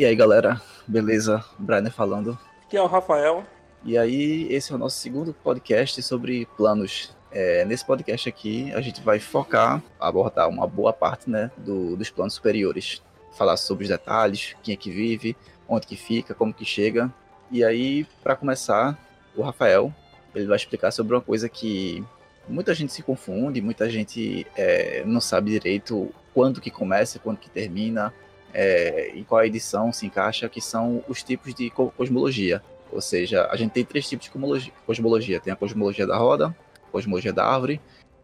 E aí, galera, beleza? Brian falando. Aqui é o Rafael. E aí, esse é o nosso segundo podcast sobre planos. É, nesse podcast aqui, a gente vai focar, abordar uma boa parte né, do, dos planos superiores. Falar sobre os detalhes, quem é que vive, onde que fica, como que chega. E aí, para começar, o Rafael, ele vai explicar sobre uma coisa que muita gente se confunde, muita gente é, não sabe direito quando que começa, quando que termina, é, em qual edição se encaixa, que são os tipos de cosmologia. Ou seja, a gente tem três tipos de cosmologia. Tem a cosmologia da roda, a cosmologia da árvore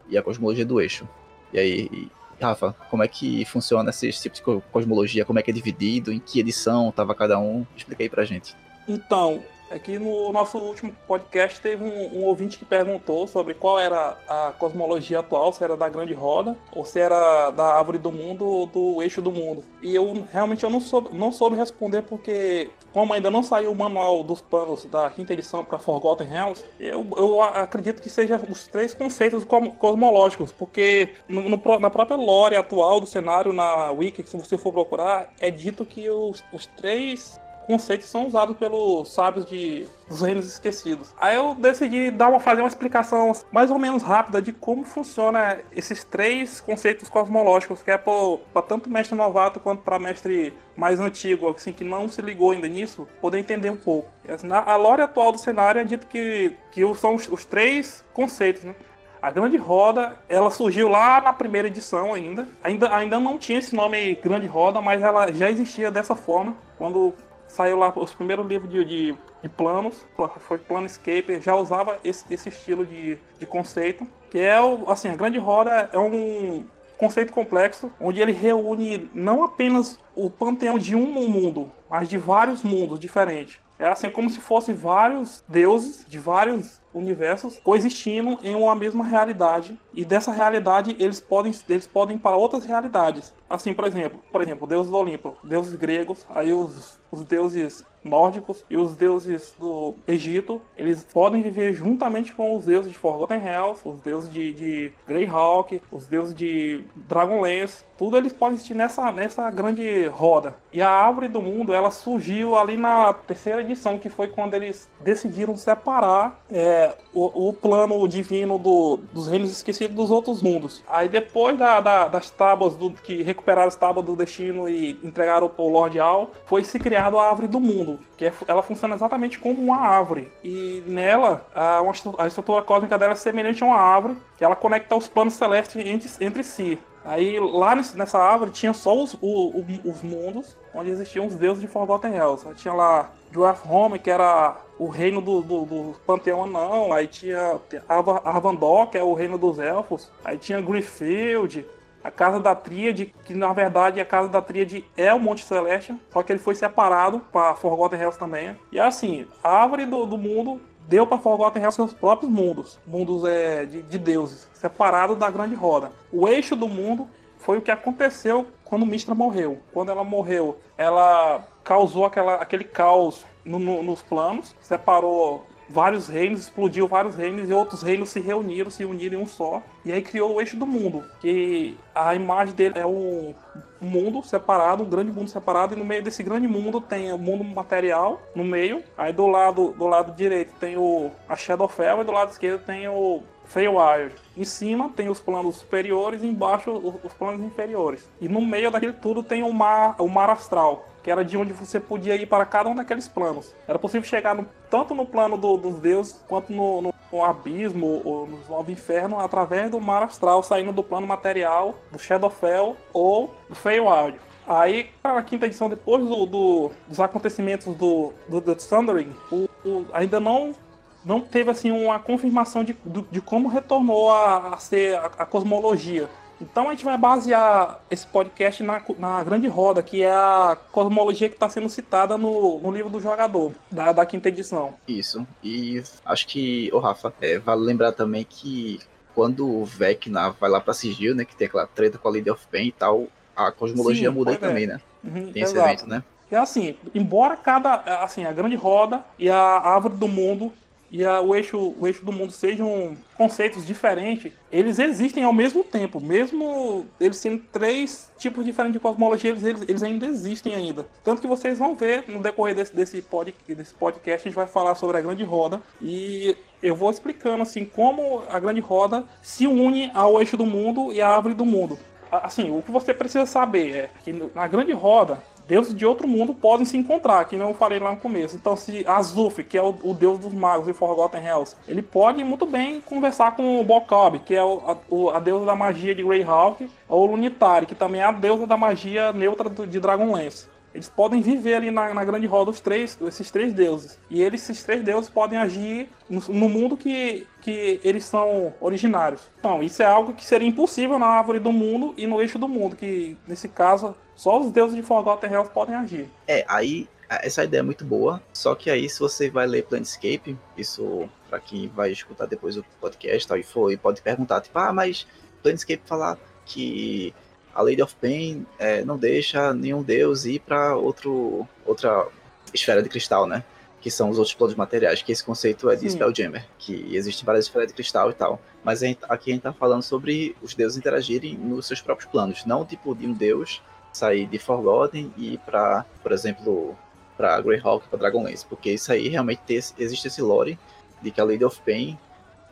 e a cosmologia do eixo. E aí, Rafa, como é que funciona esses tipos de cosmologia? Como é que é dividido? Em que edição estava cada um? Explica aí pra gente. Então, é que no nosso último podcast teve um, um, ouvinte que perguntou sobre qual era a cosmologia atual, se era da grande roda ou se era da árvore do mundo ou do eixo do mundo. E eu realmente eu não soube, não soube responder porque, como ainda não saiu o manual dos planos da quinta edição para Forgotten Realms, eu, eu acredito que seja os três conceitos cosmológicos, porque no, no, na própria lore atual do cenário, na Wiki, se você for procurar, é dito que os, os três conceitos são usados pelos sábios de dos reinos esquecidos. Aí eu decidi dar uma, fazer uma explicação mais ou menos rápida de como funciona esses três conceitos cosmológicos, que é para tanto mestre novato quanto para mestre mais antigo, assim, que não se ligou ainda nisso, poder entender um pouco. A lore atual do cenário é dito que, que são os, os três conceitos, né? A Grande Roda, ela surgiu lá na primeira edição ainda. ainda. Ainda não tinha esse nome Grande Roda, mas ela já existia dessa forma quando saiu lá os primeiros livros de, de, de planos, foi Planescape, já usava esse, esse estilo de, de conceito, que é o, assim, a Grande Roda é um conceito complexo, onde ele reúne não apenas o panteão de um mundo, mas de vários mundos diferentes. É assim como se fossem vários deuses de vários universos coexistindo em uma mesma realidade e dessa realidade eles podem eles podem para outras realidades. Assim, por exemplo, por exemplo, deuses do Olimpo, deuses gregos, aí os, os deuses nórdicos e os deuses do Egito, eles podem viver juntamente com os deuses de Forgotten Realms, os deuses de, de Greyhawk, os deuses de Dragonlance, tudo eles podem existir nessa, nessa grande roda. E a árvore do mundo, ela surgiu ali na terceira edição, que foi quando eles decidiram separar é, o, o, plano divino do, dos reinos esquecidos dos outros mundos. Aí depois da, da, das tábuas do, que recuperaram as tábuas do destino e entregaram o Lord Al, foi se criado a árvore do mundo que é, ela funciona exatamente como uma árvore. E nela, a, a estrutura cósmica dela é semelhante a uma árvore, que ela conecta os planos celestes entre, entre si. Aí lá nessa árvore tinha só os, o, os mundos onde existiam os deuses de Forgotten Realms. Aí tinha lá Dwarf Home, que era o reino do, do, do panteão anão. Aí tinha Arvandor, que é o reino dos elfos. Aí tinha Greenfield, a casa da Tríade, que na verdade a casa da Tríade é o Monte Celeste, só que ele foi separado para Forgotten Realms também. E assim, a árvore do, do mundo deu para Forgotten Realms seus próprios mundos, mundos é, de, de deuses, separado da Grande Roda. O eixo do mundo foi o que aconteceu quando Mistra morreu. Quando ela morreu, ela causou aquela, aquele caos no, no, nos planos, separou vários reinos, explodiu vários reinos e outros reinos se reuniram, se uniram em um só. E aí criou o eixo do mundo, que a imagem dele é um mundo separado, um grande mundo separado, e no meio desse grande mundo tem o mundo material no meio. Aí do lado do lado direito tem o a Shadowfell e do lado esquerdo tem o Feywild. Em cima tem os planos superiores e embaixo os planos inferiores. E no meio daquilo tudo tem o mar, o mar astral, que era de onde você podia ir para cada um daqueles planos. Era possível chegar no, tanto no plano do, dos deuses quanto no, no, no abismo ou no novo inferno através do mar astral, saindo do plano material, do Shadowfell ou do Feywild. Aí, para a quinta edição, depois do, do, dos acontecimentos do, do The Thundering, o, o, ainda não não teve assim uma confirmação de, de como retornou a, a ser a, a, cosmologia. Então a gente vai basear esse podcast na, na grande roda, que é a cosmologia que está sendo citada no, no livro do jogador, da, da quinta edição. Isso. E acho que, o Rafa, é, vale lembrar também que quando o Vecna vai lá para Sigil, né, que tem aquela treta com a Lady of Pain e tal, a cosmologia Sim, muda aí é. também, né? Uhum, tem esse evento, né? É assim, embora cada, assim, a grande roda e a árvore do mundo e a, o, eixo, o eixo do mundo sejam conceitos diferentes, eles existem ao mesmo tempo. Mesmo eles sendo três tipos diferentes de cosmologia, eles, eles, eles ainda existem ainda. Tanto que vocês vão ver no decorrer desse, desse, pod, desse podcast, a gente vai falar sobre a grande roda. E eu vou explicando assim como a grande roda se une ao eixo do mundo e à árvore do mundo. Assim, o que você precisa saber é que na grande roda deuses de outro mundo podem se encontrar, que não eu falei lá no começo. Então, se Azuf, que é o, o deus dos magos e Forgotten Hells, ele pode muito bem conversar com o Bokob, que é o, a, a, deusa da magia de Greyhawk, ou Lunitari, que também é a deusa da magia neutra de Dragonlance. Eles podem viver ali na, na, grande roda os três, esses três deuses. E eles, esses três deuses podem agir no, no, mundo que, que eles são originários. Então, isso é algo que seria impossível na árvore do mundo e no eixo do mundo, que nesse caso só os deuses de Forgotten Realms podem agir. É, aí essa ideia é muito boa, só que aí se você vai ler Planescape, isso para quem vai escutar depois o podcast tal, e for, e pode perguntar, tipo, ah, mas Planescape falar que a Lady of Pain é, não deixa nenhum deus ir para outro outra esfera de cristal, né? Que são os outros planos materiais, que esse conceito é de Sim. Spelljammer, que existem várias esferas de cristal e tal. Mas a gente, aqui a gente tá falando sobre os deuses interagirem nos seus próprios planos, não tipo de um deus sair de Forgotten e ir para, por exemplo, para Greyhawk, para Dragonlance, porque isso aí realmente tem, existe esse lore de que a Lady of Pain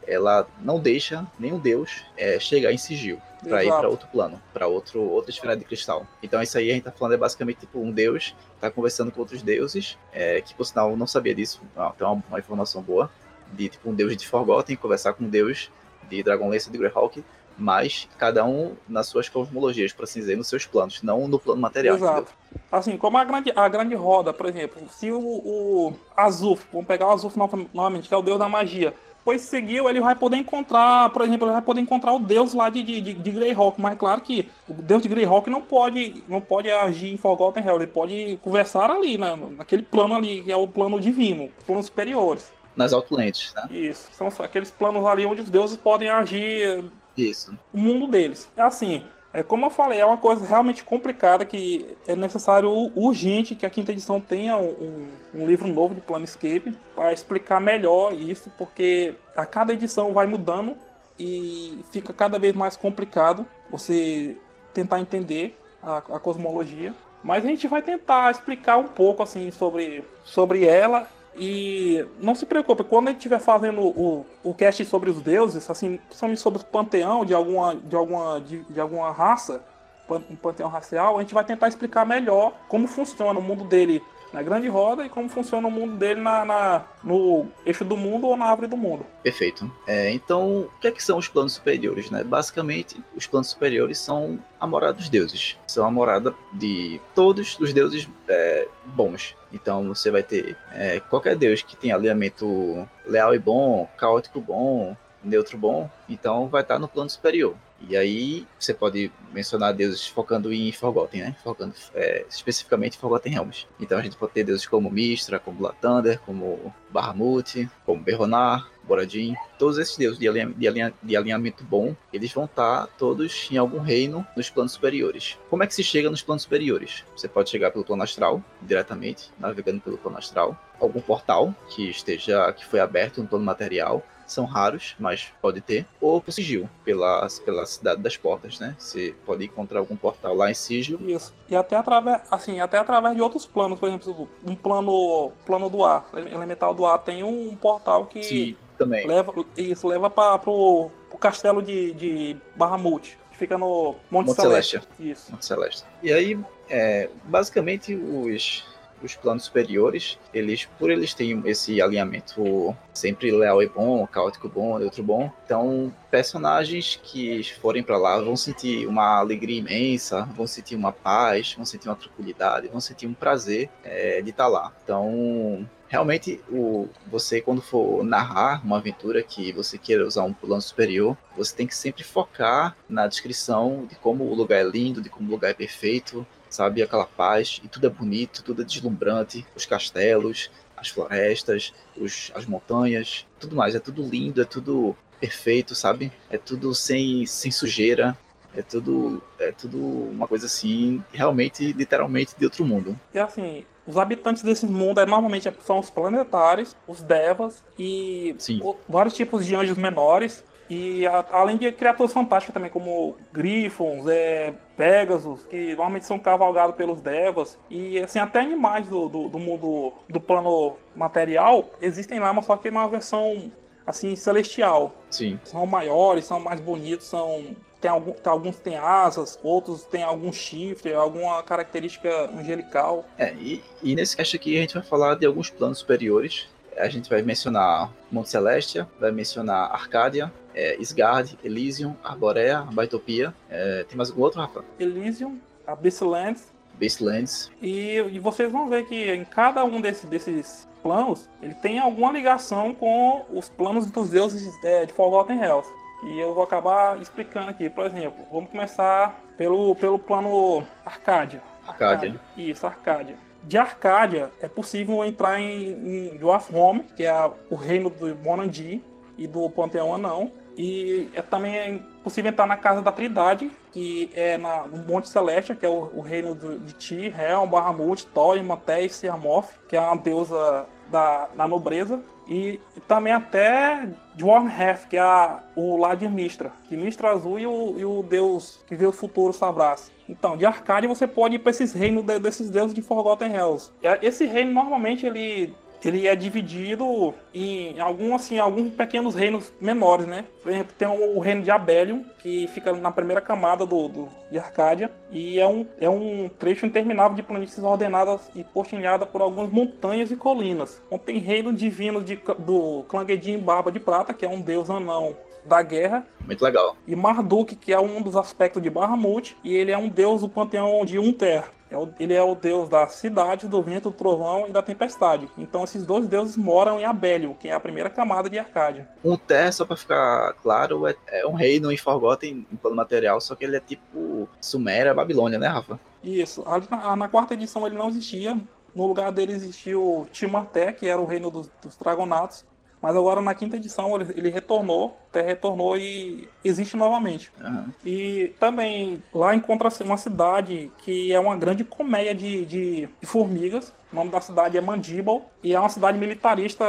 ela não deixa nenhum deus é, chegar em sigil para ir para outro plano, para outro outra esfera de cristal. Então isso aí a gente tá falando é basicamente tipo um deus tá conversando com outros deuses, é, que por sinal não sabia disso, então é uma, informação boa de tipo um deus de Forgotten conversar com um deus de Dragonlance de Greyhawk, mas cada um nas suas cosmologias, por assim dizer, nos seus planos, não no plano material. Exato. Entendeu? Assim, como a grande, a grande roda, por exemplo, se o, o Azuf, vamos pegar o Azuf novamente, que é o deus da magia, pois seguiu, ele vai poder encontrar, por exemplo, ele vai poder encontrar o deus lá de, de, de Greyhawk, mas é claro que o deus de Greyhawk não pode, não pode agir em Forgotten Hell, ele pode conversar ali, né, naquele plano ali, que é o plano divino, planos superiores. Nas Outlands, né? Isso, são aqueles planos ali onde os deuses podem agir Isso. o mundo deles. É assim, é, como eu falei, é uma coisa realmente complicada que é necessário urgente que a quinta edição tenha um, um livro novo de Planescape para explicar melhor isso, porque a cada edição vai mudando e fica cada vez mais complicado você tentar entender a, a cosmologia. Mas a gente vai tentar explicar um pouco assim sobre, sobre ela e não se preocupe, quando gente estiver fazendo o, o cast sobre os deuses, assim, principalmente sobre o panteão de alguma, de alguma, de, de alguma raça, um panteão racial, a gente vai tentar explicar melhor como funciona o mundo dele na grande roda e como funciona o mundo dele na, na no eixo do mundo ou na árvore do mundo. Perfeito. É, então, o que, é que são os planos superiores? Né? Basicamente, os planos superiores são a morada dos deuses. São a morada de todos os deuses é, bons. Então você vai ter é, qualquer deus que tenha alinhamento leal e bom, caótico bom, neutro bom, então vai estar no plano superior. E aí você pode mencionar deuses focando em Forgotten, né? Focando é, especificamente em Forgotten Realms. Então a gente pode ter deuses como Mistra, como Latander, como Bahamut, como Berronar, Boradin. Todos esses deuses de, alinha, de, alinha, de, alinhamento bom, eles vão estar todos em algum reino nos planos superiores. Como é que se chega nos planos superiores? Você pode chegar pelo plano astral, diretamente, navegando pelo plano astral. Algum portal que esteja, que foi aberto no plano material são raros, mas pode ter, ou por sigil, pela, pela cidade das portas, né? Você pode encontrar algum portal lá em sigil. Isso. E até através, assim, até através de outros planos, por exemplo, um plano, plano do ar, elemental do ar tem um portal que Sim, também. leva isso leva para pro, pro castelo de, de Bahamut, que fica no Monte, Monte Celeste. Celeste. Isso. Monte Celeste. E aí, é, basicamente os os planos superiores, eles, por eles terem esse alinhamento sempre leal e bom, caótico bom, neutro bom, então personagens que forem para lá vão sentir uma alegria imensa, vão sentir uma paz, vão sentir uma tranquilidade, vão sentir um prazer é, de estar tá lá. Então, realmente o você quando for narrar uma aventura que você queira usar um plano superior, você tem que sempre focar na descrição de como o lugar é lindo, de como o lugar é perfeito, sabe? Aquela paz, e tudo é bonito, tudo é deslumbrante, os castelos, as florestas, os, as montanhas, tudo mais, é tudo lindo, é tudo perfeito, sabe? É tudo sem, sem sujeira, é tudo, é tudo uma coisa assim, realmente, literalmente de outro mundo. E assim, os habitantes desse mundo é, normalmente são os planetários, os devas e o, vários tipos de anjos menores. E a, além de criaturas fantásticas também, como Grifons, é, Pegasus, que normalmente são cavalgados pelos Devas, e assim, até animais do, do, do mundo do plano material existem lá, mas só que é uma versão assim, celestial. Sim. São maiores, são mais bonitos, são. Tem algum, alguns têm asas, outros têm algum chifre, alguma característica angelical. É, e, e nesse cast aqui a gente vai falar de alguns planos superiores. A gente vai mencionar Monte Celestia, vai mencionar Arcádia, é, Isgard, Elysium, Arborea, Baitopia. É, tem mais algum outro, Rafa? Elysium, Abysslands. Abysslands. E, e vocês vão ver que em cada um desse, desses planos, ele tem alguma ligação com os planos dos deuses de, de Forgotten Hells. E eu vou acabar explicando aqui. Por exemplo, vamos começar pelo, pelo plano Arcádia. Arcádia. Isso, Arcádia. De Arcádia, é possível entrar em, em Dwarfhome, que é o reino do Bonandi e do Panteão Anão. E é também é possível entrar na Casa da Trindade, que é na, no Monte Celeste, que é o, o reino do, de Ti, Helm, Bahamut, Thor, Manté e Siamoth, que é uma deusa da, da nobreza. E, e também até Dwarnhef, que é a, o lar de Mistra. Que Mistra Azul e o, e o deus que vê o futuro Sabras. Então, de Arcádia você pode ir para esses reinos de, desses deuses de Forgotten Hells. Esse reino normalmente ele ele é dividido em algum, assim, alguns pequenos reinos menores, né? Por exemplo, tem o, reino de Abelium, que fica na primeira camada do, do, de Arcádia, e é um, é um trecho interminável de planícies ordenadas e postilhadas por algumas montanhas e colinas. Tem reino divino de, do Clanguedin Barba de Prata, que é um deus anão da guerra. Muito legal. E Marduk, que é um dos aspectos de Bahamut, e ele é um deus do panteão de Unter. É ele é o deus da cidade, do vento, do trovão e da tempestade. Então esses dois deuses moram em Abélio, que é a primeira camada de Arcádia. Unter, só para ficar claro, é, é, um reino em Forgotten em plano material, só que ele é tipo Suméria, Babilônia, né, Rafa? Isso. Na, na quarta edição ele não existia. No lugar dele existiu Timarté, que era o reino dos, dos Dragonatos. Mas agora na quinta edição ele, retornou, até retornou e existe novamente. Uhum. E também lá encontra-se uma cidade que é uma grande colmeia de, de, de, formigas. O nome da cidade é Mandíbal. E é uma cidade militarista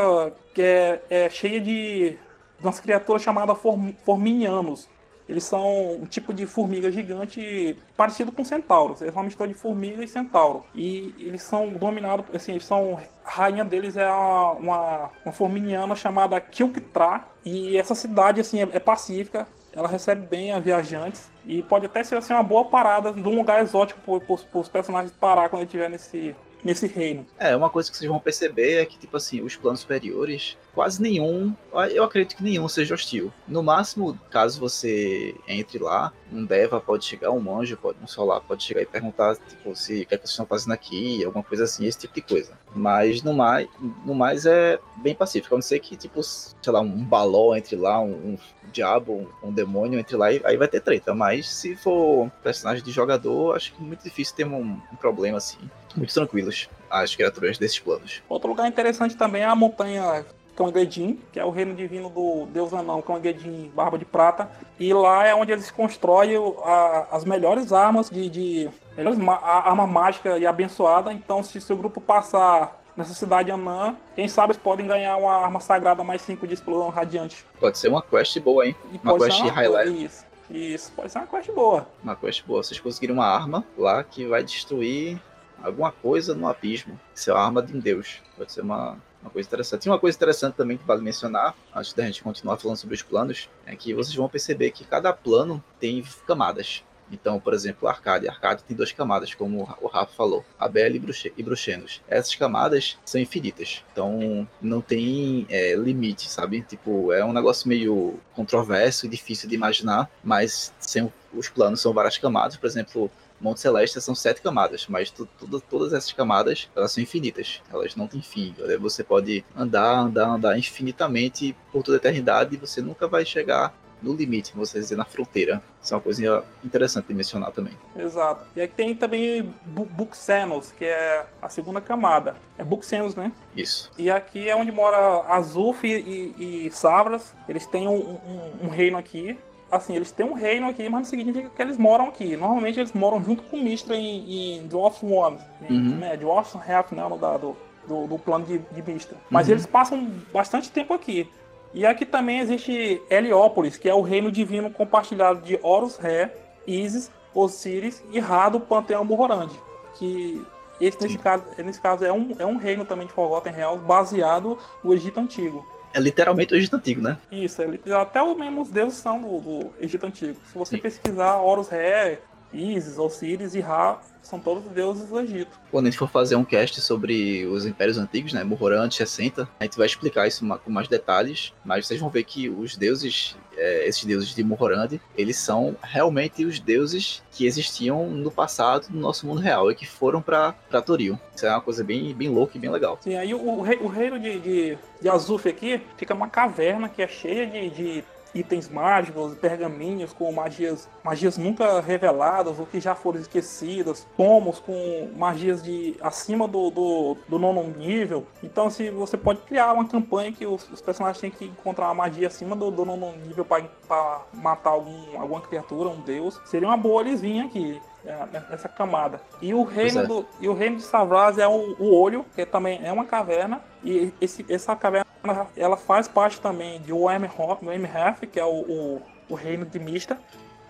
que é, é cheia de, de umas criaturas chamadas forminianos. Eles são um tipo de formiga gigante parecido com centauros. Eles são uma mistura de formiga e centauro. E eles são dominados, assim, eles são. A rainha deles é uma, uma, uma forminiana chamada Kilktra. E essa cidade, assim, é, é pacífica. Ela recebe bem a viajantes. E pode até ser assim, uma boa parada de um lugar exótico para os personagens parar quando estiver nesse, nesse reino. É, uma coisa que vocês vão perceber é que, tipo assim, os planos superiores, quase nenhum, eu acredito que nenhum seja hostil. No máximo, caso você entre lá, um Deva pode chegar, um anjo, pode, um solar pode chegar e perguntar, tipo, se o que, é que vocês estão fazendo aqui, alguma coisa assim, esse tipo de coisa. Mas no mais, no mais é bem pacífico, a não ser que, tipo, sei lá, um baló entre lá, um, um diabo, um, demônio entre lá, e aí vai ter treta. Mas se for personagem de jogador, acho que é muito difícil ter um, um problema assim muito tranquilos as criaturas desses planos. Outro lugar interessante também é a montanha Kangedim, que é o reino divino do deus anão Kangedim Barba de Prata. E lá é onde eles constroem a, as melhores armas de, de melhores a arma mágica e abençoada. Então, se seu grupo passar nessa cidade anã, quem sabe eles podem ganhar uma arma sagrada mais 5 de explosão radiante. Pode ser uma quest boa, hein? E uma quest highlight. Isso. Isso, pode ser uma quest boa. Uma quest boa. Vocês conseguiram uma arma lá que vai destruir alguma coisa no abismo. Isso é a arma de um deus. Pode ser uma, uma coisa interessante. E uma coisa interessante também que vale mencionar, antes da gente continuar falando sobre os planos, é que vocês vão perceber que cada plano tem camadas. Então, por exemplo, Arcade. Arcade tem duas camadas, como o Rafa falou, Abel e Bruxenos. Essas camadas são infinitas. Então, não tem é, limite, sabe? Tipo, é um negócio meio controverso difícil de imaginar, mas sem, os planos são várias camadas. Por exemplo, Monte Celeste são sete camadas, mas tu, tu, todas essas camadas elas são infinitas, elas não têm fim. Você pode andar, andar, andar infinitamente por toda a eternidade e você nunca vai chegar no limite, você dizer, na fronteira. Isso é uma coisa interessante de mencionar também. Exato. E aqui tem também Buxenos, que é a segunda camada. É Buxenos, né? Isso. E aqui é onde mora Azuf e, e, e Savras. Eles têm um, um, um reino aqui assim, eles têm um reino aqui, mas não significa que eles moram aqui. Normalmente eles moram junto com Mistra em, em Dwarf One, uhum. né? Dwarf Half, né? No dado do, do plano de, de Mistra. Mas uhum. eles passam bastante tempo aqui. E aqui também existe Heliópolis, que é o reino divino compartilhado de Horus Ré, Isis, Osiris e Ra do Panteão Morrorande. Que esse, nesse caso, nesse caso é, um, é um reino também de Forgotten Realms baseado no Egito Antigo. É literalmente o Egito Antigo, né? Isso, é, até o mesmo os deuses são do, do Egito Antigo. Se você Sim. pesquisar Horus Ré, Isis, Osiris e Ra, são todos deuses do Egito. Quando a gente for fazer um cast sobre os impérios antigos, né, Morrorante, 60, a gente vai explicar isso com mais detalhes, mas vocês vão ver que os deuses, é, esses deuses de Morrorante, eles são realmente os deuses que existiam no passado no nosso mundo real e que foram para Toril. Isso é uma coisa bem, bem louca e bem legal. Sim, aí o, o, o reino de, de, de Azuf aqui fica uma caverna que é cheia de, de itens mágicos, pergaminhos com magias, magias nunca reveladas ou que já foram esquecidas, tomos com magias de acima do, do, do nono nível. Então, se você pode criar uma campanha que os, os personagens têm que encontrar uma magia acima do, do nono nível para matar algum, alguma criatura, um deus, seria uma boa lisinha aqui. É, essa camada. E o reino, é. do, e o reino de Savraz é o, o, olho, que também é uma caverna. E esse, essa caverna ela faz parte também de Wemhaf, que é o, o, o, reino de Mista.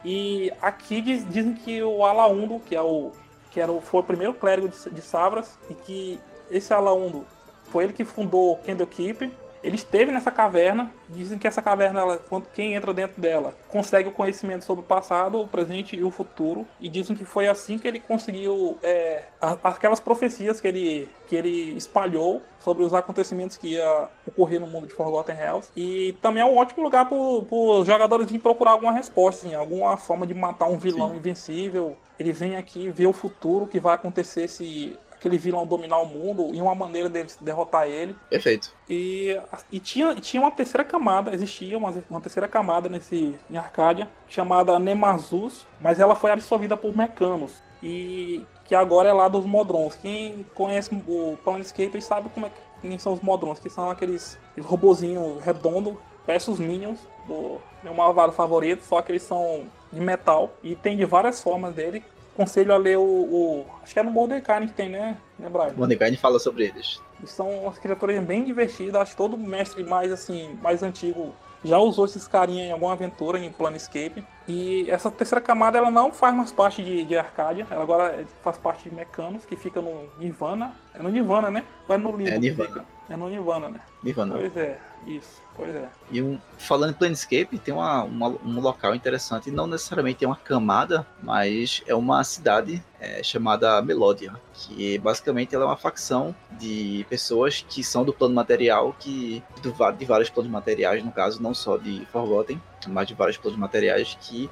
E aqui diz, dizem que o Alaundo, que, é o, que era o, foi o primeiro clérigo de, de Savras, e que esse Alaundo foi ele que fundou Candlekeep ele esteve nessa caverna. Dizem que essa caverna, ela, quando quem entra dentro dela, consegue o conhecimento sobre o passado, o presente e o futuro. E dizem que foi assim que ele conseguiu é, aquelas profecias que ele, que ele espalhou sobre os acontecimentos que ia ocorrer no mundo de Forgotten Hells. E também é um ótimo lugar para os jogadores virem procurar alguma resposta, assim, alguma forma de matar um vilão Sim. invencível. Ele vem aqui ver o futuro que vai acontecer se aquele vilão dominar o mundo e uma maneira deles derrotar ele. Perfeito. E, e tinha, tinha uma terceira camada, existia uma, uma terceira camada nesse, em Arcádia, chamada Nemazus, mas ela foi absorvida por Mecanos. E que agora é lá dos Modrons. Quem conhece o Planescape sabe como é que quem são os Modrons, que são aqueles, robozinhos redondos, parece os Minions do meu malvado favorito, só que eles são de metal e tem de várias formas dele aconselho a ler o, o, Acho que é no Mordecai que tem, né, né Brian? Mordecai fala sobre eles. São umas criaturas bem divertidas. Acho que todo mestre mais assim, mais antigo já usou esses carinha em alguma aventura em Planescape. E essa terceira camada ela não faz mais parte de, de Arcadia, ela agora faz parte de Mecanos, que fica no Nirvana. É no Nirvana, né? Ou é no Limbo? É Nirvana. É no Nirvana, né? Nirvana. Pois é, isso. Pois é. E um, falando em Planescape, tem uma, uma, um local interessante, não necessariamente é uma camada, mas é uma cidade é, chamada Melodia, que basicamente ela é uma facção de pessoas que são do plano material, que do, de vários planos materiais, no caso, não só de Forgotten, mas de vários planos materiais que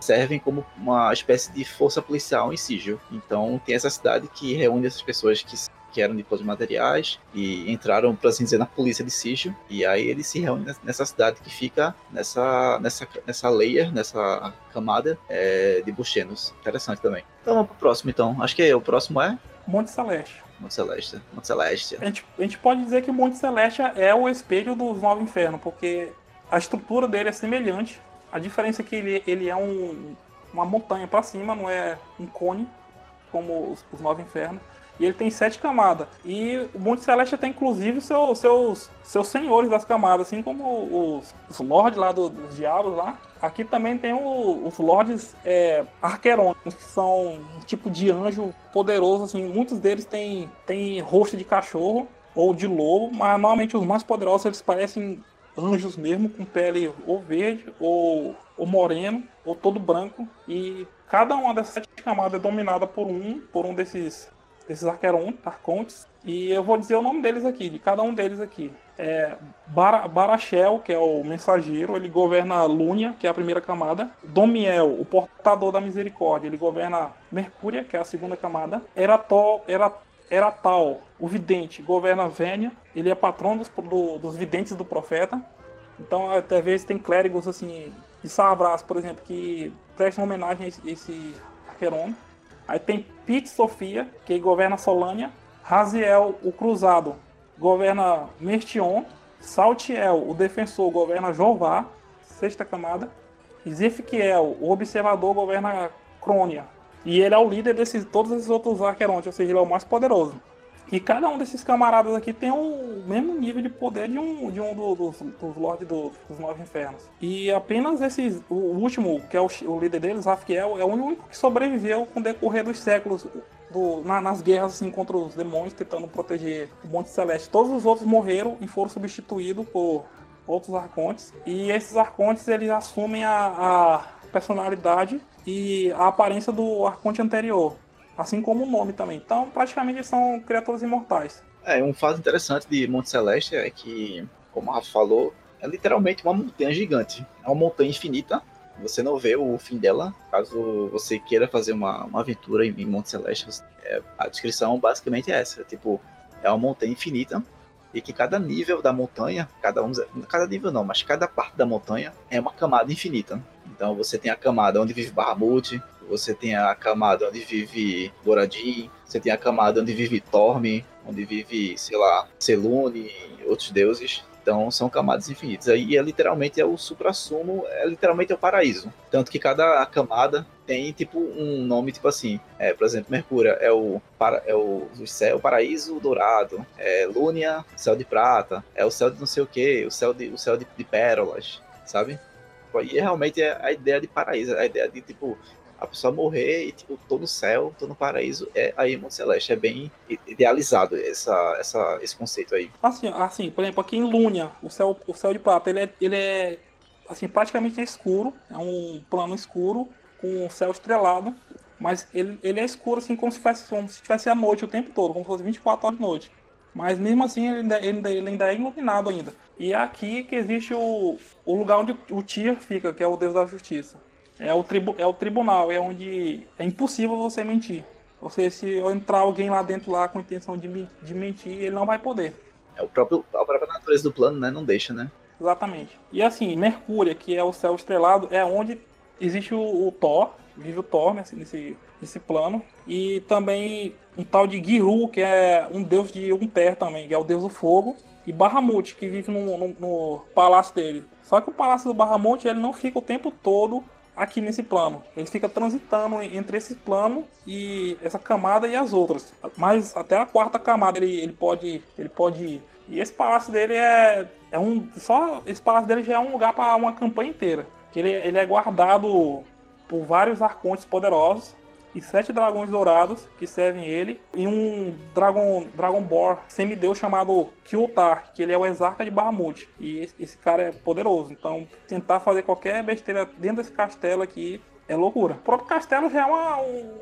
servem como uma espécie de força policial em Sigil. Então tem essa cidade que reúne essas pessoas que que eram de de materiais e entraram, por assim dizer, na polícia de Sigil. E aí eles se reúnem nessa cidade que fica nessa, nessa, nessa layer, nessa camada é, de Buchenos. Interessante também. Então vamos pro próximo, então. Acho que o próximo é... Monte Celeste. Monte Celeste. Monte Celeste. A gente, a gente pode dizer que Monte Celeste é o espelho dos Nove Infernos, porque a estrutura dele é semelhante. A diferença é que ele, ele é um, uma montanha para cima, não é um cone, como os, os Nove Infernos. E ele tem sete camadas. E o Monte Celeste tem inclusive seu, seus, seus senhores das camadas, assim como os, os lords lá do, dos diabos lá. Aqui também tem o, os lords é, arquerônicos, que são um tipo de anjo poderoso, assim. Muitos deles têm, têm rosto de cachorro ou de lobo, mas normalmente os mais poderosos eles parecem anjos mesmo, com pele ou verde, ou, ou moreno, ou todo branco. E cada uma dessas sete camadas é dominada por um, por um desses desses arcontes. E eu vou dizer o nome deles aqui, de cada um deles aqui. É Bar Barachel, que é o mensageiro, ele governa Lúnia, que é a primeira camada. Domiel, o portador da misericórdia, ele governa Mercúria, que é a segunda camada. Eratol, Erat Eratal, o vidente, governa Vênia, ele é patrão dos, do, dos videntes do profeta. Então, até vezes tem clérigos assim, de Savras, por exemplo, que prestam homenagem a esse, Arqueron. Aí tem Pete Sofia, que governa Solânia. Raziel, o cruzado, governa Mertion. Saltiel, o defensor, governa Jová, sexta camada. Zefkiel, o observador, governa Crônia. E ele é o líder de todos esses outros Arquerontes, ou seja, ele é o mais poderoso. E cada um desses camaradas aqui tem o mesmo nível de poder de um, de um dos, dos Lords do, dos Nove Infernos. E apenas esses, o último, que é o, o líder deles, Rafkiel, é o único que sobreviveu com o decorrer dos séculos do, na, nas guerras assim, contra os demônios, tentando proteger o Monte Celeste. Todos os outros morreram e foram substituídos por outros arcontes. E esses arcontes eles assumem a, a personalidade e a aparência do arconte anterior. Assim como o nome também. Então, praticamente são criaturas imortais. É, um fato interessante de Monte Celeste é que, como a Rafa falou, é literalmente uma montanha gigante. É uma montanha infinita. Você não vê o fim dela. Caso você queira fazer uma, uma aventura em Monte Celeste, é, a descrição basicamente é essa. Tipo, é uma montanha infinita e que cada nível da montanha, cada um, cada nível não, mas cada parte da montanha é uma camada infinita. Então você tem a camada onde vive Bahamut, você tem a camada onde vive Boradin, você tem a camada onde vive Torme, onde vive, sei lá, Selune e outros deuses. Então são camadas infinitas. Aí é literalmente é o supra-sumo, é literalmente é o paraíso. Tanto que cada camada tem tipo um nome tipo assim. É, por exemplo, Mercúrio é o para é o, o céu, o paraíso dourado, é Lúnia, céu de prata, é o céu de não sei o que, o céu de o céu de, de pérolas, sabe? E realmente é a ideia de paraíso, a ideia de tipo a pessoa morrer e, tipo, tô no céu, tô no paraíso, é aí Monte Celeste. É bem idealizado essa, essa, esse conceito aí. Assim, assim, por exemplo, aqui em Lúnia, o céu, o céu de prata, ele é, ele é assim, praticamente escuro, é um plano escuro, com o céu estrelado, mas ele, ele é escuro, assim, como se, fosse, como se tivesse a noite o tempo todo, como se fosse 24 horas de noite. Mas mesmo assim, ele ainda, ele ainda, ele ainda é iluminado ainda. E é aqui que existe o, o lugar onde o Tyr fica, que é o deus da justiça. É o, tribu, é o tribunal, é onde é impossível você mentir. Você, se entrar alguém lá dentro lá com intenção de, de mentir, ele não vai poder. É o próprio, a própria natureza do plano, né? Não deixa, né? Exatamente. E assim, Mercúrio, que é o céu estrelado, é onde existe o, o Thor, vive o Thor nesse, nesse, nesse plano. E também um tal de Giru, que é um deus de Unter também, que é o deus do fogo. E Bahamut, que vive no, no, no palácio dele. Só que o palácio do Bahamut, ele não fica o tempo todo aqui nesse plano. Ele fica transitando entre esse plano e essa camada e as outras. Mas até a quarta camada ele, ele pode ele pode ir. E esse palácio dele é, é um só esse palácio dele já é um lugar para uma campanha inteira. Ele, ele é guardado por vários arcontes poderosos e sete dragões dourados que servem ele, e um Dragon, Dragon Ball semideus chamado Kyotar, que ele é o exarca de Bahamut. E esse, esse, cara é poderoso. Então, tentar fazer qualquer besteira dentro desse castelo aqui é loucura. O próprio castelo já é uma, um,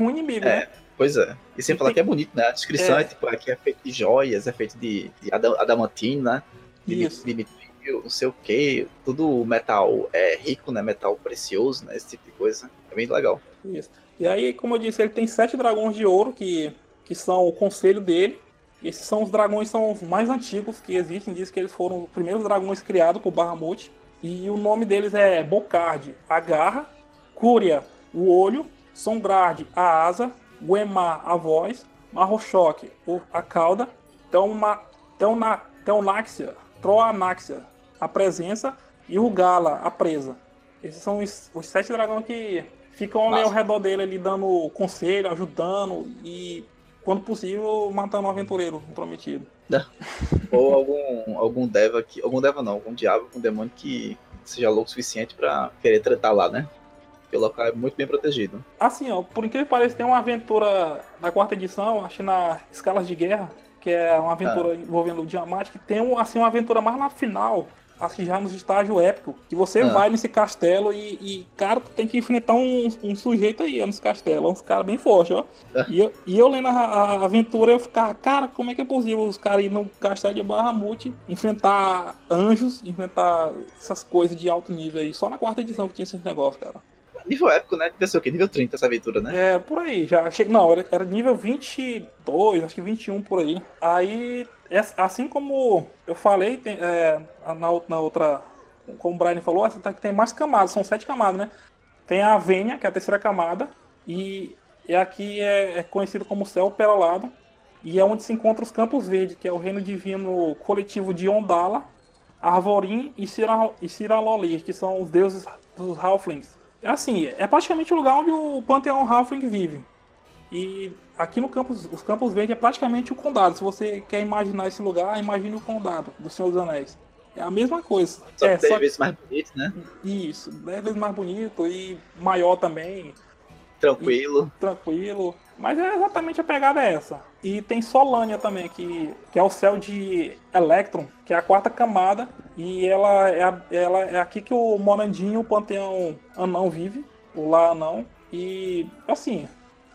um inimigo, é. né? Pois é. E sem e falar tem... que é bonito, né? A descrição é, é tipo, aqui é feito de joias, é feito de, de adamantina, né? De, Isso. De, de, não sei o que, tudo metal é rico, né? Metal precioso, né? Esse tipo de coisa. É bem legal. Isso. E aí, como eu disse, ele tem sete dragões de ouro que, que são o conselho dele. Esses são os dragões são os mais antigos que existem. Diz que eles foram os primeiros dragões criados por Bahamut. E o nome deles é Bocard, a garra, Cúria, o olho, Sombrard, a asa, Guemar, a voz, Marrochoque, a cauda, Teunáxia, Troanáxia, a presença e o Gala, a presa. Esses são os, os sete dragões que ficam ao redor dele ali dando conselho, ajudando e, quando possível, matando o um aventureiro prometido. Ou algum, algum deva que. Algum deva não, algum diabo, algum demônio que seja louco o suficiente para querer tratar lá, né? Porque o local é muito bem protegido. Assim, ó, por incrível que pareça, tem uma aventura da quarta edição, acho na Escalas de Guerra, que é uma aventura ah. envolvendo o Diamante, que tem assim, uma aventura mais na final, acho que já nos estágio épico, que você ah. vai nesse castelo e, e, cara, tu tem que enfrentar um, um sujeito aí nesse castelo, uns caras bem fortes, ó. Ah. E, eu, e eu lendo a, a, aventura, eu ficava, cara, como é que é possível os caras ir no castelo de Bahamut, enfrentar anjos, enfrentar essas coisas de alto nível aí, só na quarta edição que tinha esse negócio, cara. Nível épico, né? Deve ser o quê? Nível 30 essa aventura, né? É, por aí. Já cheguei. Não, era, era nível 22, acho que 21 por aí. Aí assim como eu falei tem, é, na, na, outra, como o Brian falou, essa tá, tem mais camadas, são sete camadas, né? Tem a Vênia, que é a terceira camada, e, e aqui é, é conhecido como Céu Perolado, e é onde se encontra os Campos Verdes, que é o reino divino coletivo de Ondala, Arvorim e, Cira, e Ciralolir, que são os deuses dos Halflings. É assim, é praticamente o lugar onde o Panteão Halfling vive. E aqui no campus, os Campos Verdes é praticamente o condado. Se você quer imaginar esse lugar, imagine o condado do Senhor dos Anéis. É a mesma coisa. Só é, dez vezes mais bonito, né? Isso, dez vezes mais bonito e maior também. Tranquilo. E, tranquilo. Mas é exatamente a pegada é essa. E tem Solânia também, que, que é o céu de Electron, que é a quarta camada. E ela é, a, ela é aqui que o Morandinho, o panteão anão vive. O lá anão. E assim,